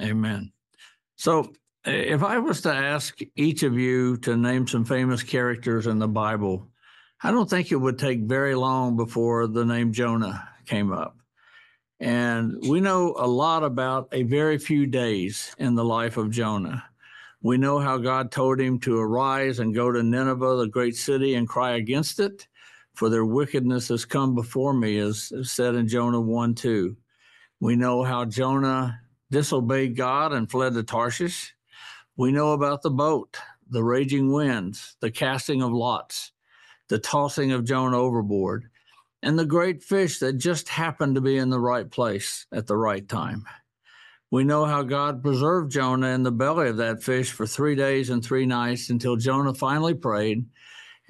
Amen. So, if I was to ask each of you to name some famous characters in the Bible, I don't think it would take very long before the name Jonah came up. And we know a lot about a very few days in the life of Jonah. We know how God told him to arise and go to Nineveh, the great city, and cry against it, for their wickedness has come before me, as said in Jonah 1 2. We know how Jonah disobeyed God and fled to Tarshish. We know about the boat, the raging winds, the casting of lots, the tossing of Jonah overboard, and the great fish that just happened to be in the right place at the right time. We know how God preserved Jonah in the belly of that fish for three days and three nights until Jonah finally prayed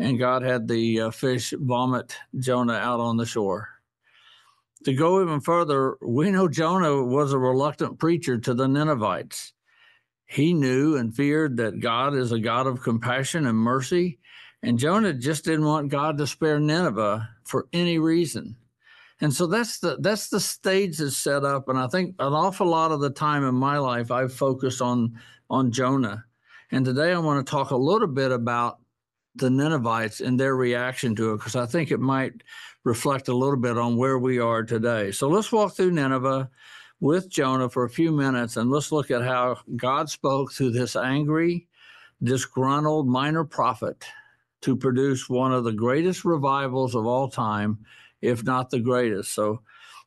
and God had the uh, fish vomit Jonah out on the shore. To go even further, we know Jonah was a reluctant preacher to the Ninevites. He knew and feared that God is a God of compassion and mercy, and Jonah just didn't want God to spare Nineveh for any reason. And so that's the that's the stage that's set up. And I think an awful lot of the time in my life I've focused on on Jonah. And today I want to talk a little bit about the Ninevites and their reaction to it, because I think it might reflect a little bit on where we are today. So let's walk through Nineveh with Jonah for a few minutes and let's look at how God spoke through this angry, disgruntled minor prophet to produce one of the greatest revivals of all time, if not the greatest. So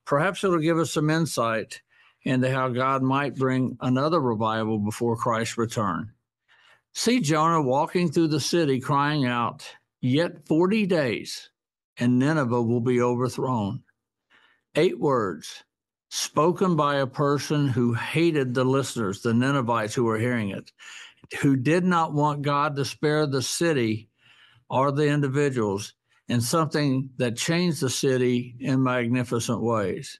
perhaps it'll give us some insight into how God might bring another revival before Christ's return. See Jonah walking through the city crying out, Yet 40 days, and Nineveh will be overthrown. Eight words spoken by a person who hated the listeners, the Ninevites who were hearing it, who did not want God to spare the city or the individuals, and something that changed the city in magnificent ways.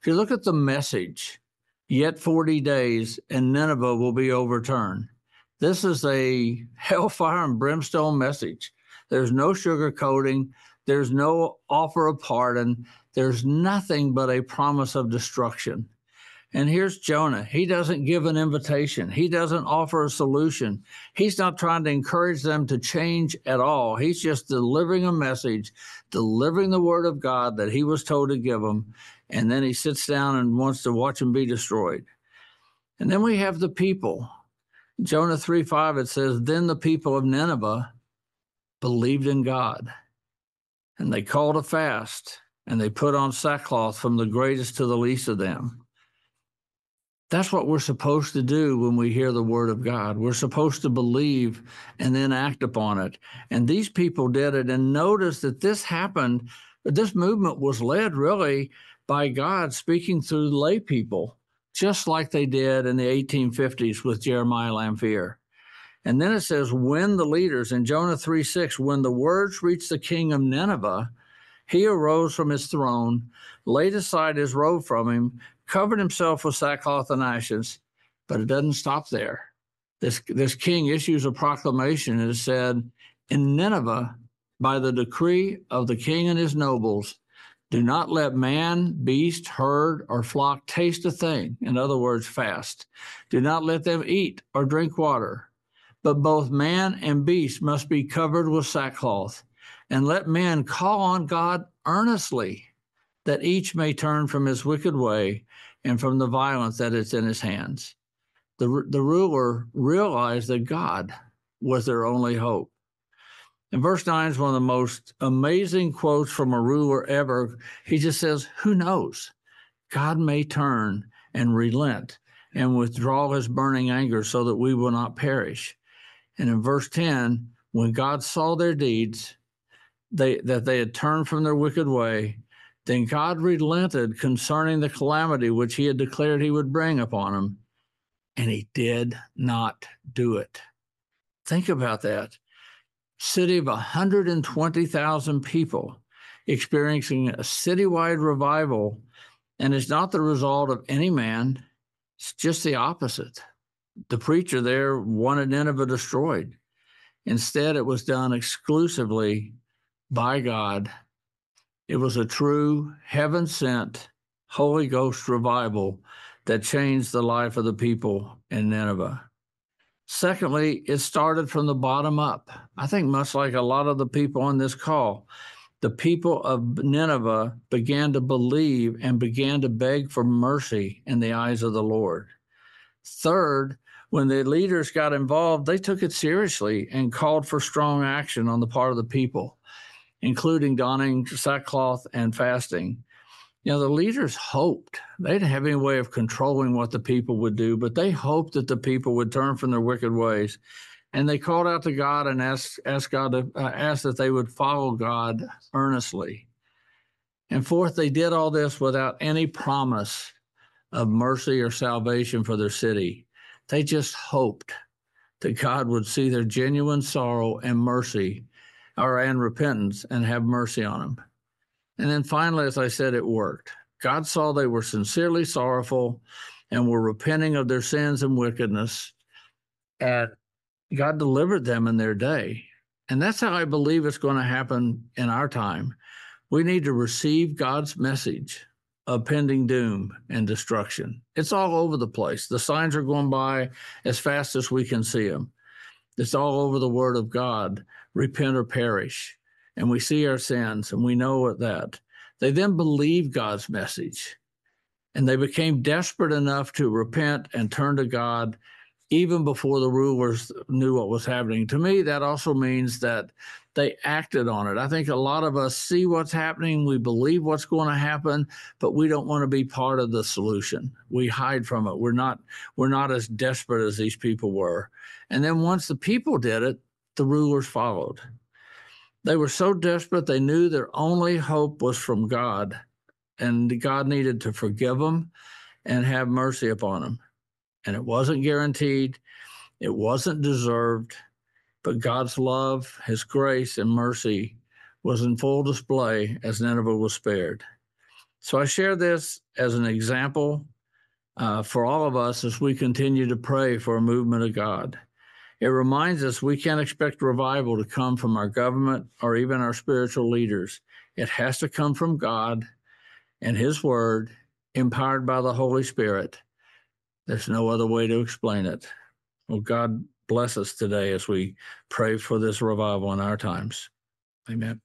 If you look at the message, yet 40 days and Nineveh will be overturned. This is a hellfire and brimstone message. There's no sugarcoating. There's no offer of pardon. There's nothing but a promise of destruction. And here's Jonah. He doesn't give an invitation. He doesn't offer a solution. He's not trying to encourage them to change at all. He's just delivering a message, delivering the word of God that he was told to give them. And then he sits down and wants to watch them be destroyed. And then we have the people. Jonah 3 5, it says, Then the people of Nineveh believed in God, and they called a fast, and they put on sackcloth from the greatest to the least of them. That's what we're supposed to do when we hear the word of God. We're supposed to believe and then act upon it. And these people did it. And notice that this happened, this movement was led really by God speaking through lay people just like they did in the 1850s with Jeremiah Lanphier. And then it says, when the leaders in Jonah 3 6, when the words reached the king of Nineveh, he arose from his throne, laid aside his robe from him, covered himself with sackcloth and ashes. But it doesn't stop there. This, this king issues a proclamation and it said, In Nineveh, by the decree of the king and his nobles, do not let man, beast, herd, or flock taste a thing. In other words, fast. Do not let them eat or drink water. But both man and beast must be covered with sackcloth. And let men call on God earnestly, that each may turn from his wicked way and from the violence that is in his hands. The, the ruler realized that God was their only hope. And verse 9 is one of the most amazing quotes from a ruler ever. He just says, Who knows? God may turn and relent and withdraw his burning anger so that we will not perish. And in verse 10, when God saw their deeds, they, that they had turned from their wicked way, then God relented concerning the calamity which he had declared he would bring upon them, and he did not do it. Think about that city of 120,000 people experiencing a citywide revival. And it's not the result of any man, it's just the opposite. The preacher there wanted Nineveh destroyed. Instead, it was done exclusively by God. It was a true heaven sent Holy Ghost revival that changed the life of the people in Nineveh. Secondly, it started from the bottom up. I think, much like a lot of the people on this call, the people of Nineveh began to believe and began to beg for mercy in the eyes of the Lord. Third, when the leaders got involved, they took it seriously and called for strong action on the part of the people, including donning sackcloth and fasting. You know, the leaders hoped they didn't have any way of controlling what the people would do, but they hoped that the people would turn from their wicked ways. And they called out to God and asked, asked God to uh, ask that they would follow God earnestly. And fourth, they did all this without any promise of mercy or salvation for their city. They just hoped that God would see their genuine sorrow and mercy or and repentance and have mercy on them. And then finally, as I said, it worked. God saw they were sincerely sorrowful and were repenting of their sins and wickedness. And God delivered them in their day. And that's how I believe it's going to happen in our time. We need to receive God's message of pending doom and destruction. It's all over the place. The signs are going by as fast as we can see them. It's all over the word of God repent or perish and we see our sins and we know that. They then believed God's message and they became desperate enough to repent and turn to God even before the rulers knew what was happening. To me, that also means that they acted on it. I think a lot of us see what's happening, we believe what's going to happen, but we don't want to be part of the solution. We hide from it. We're not we're not as desperate as these people were. And then once the people did it, the rulers followed. They were so desperate, they knew their only hope was from God, and God needed to forgive them and have mercy upon them. And it wasn't guaranteed, it wasn't deserved, but God's love, His grace, and mercy was in full display as Nineveh was spared. So I share this as an example uh, for all of us as we continue to pray for a movement of God. It reminds us we can't expect revival to come from our government or even our spiritual leaders. It has to come from God and His Word, empowered by the Holy Spirit. There's no other way to explain it. Well, God bless us today as we pray for this revival in our times. Amen.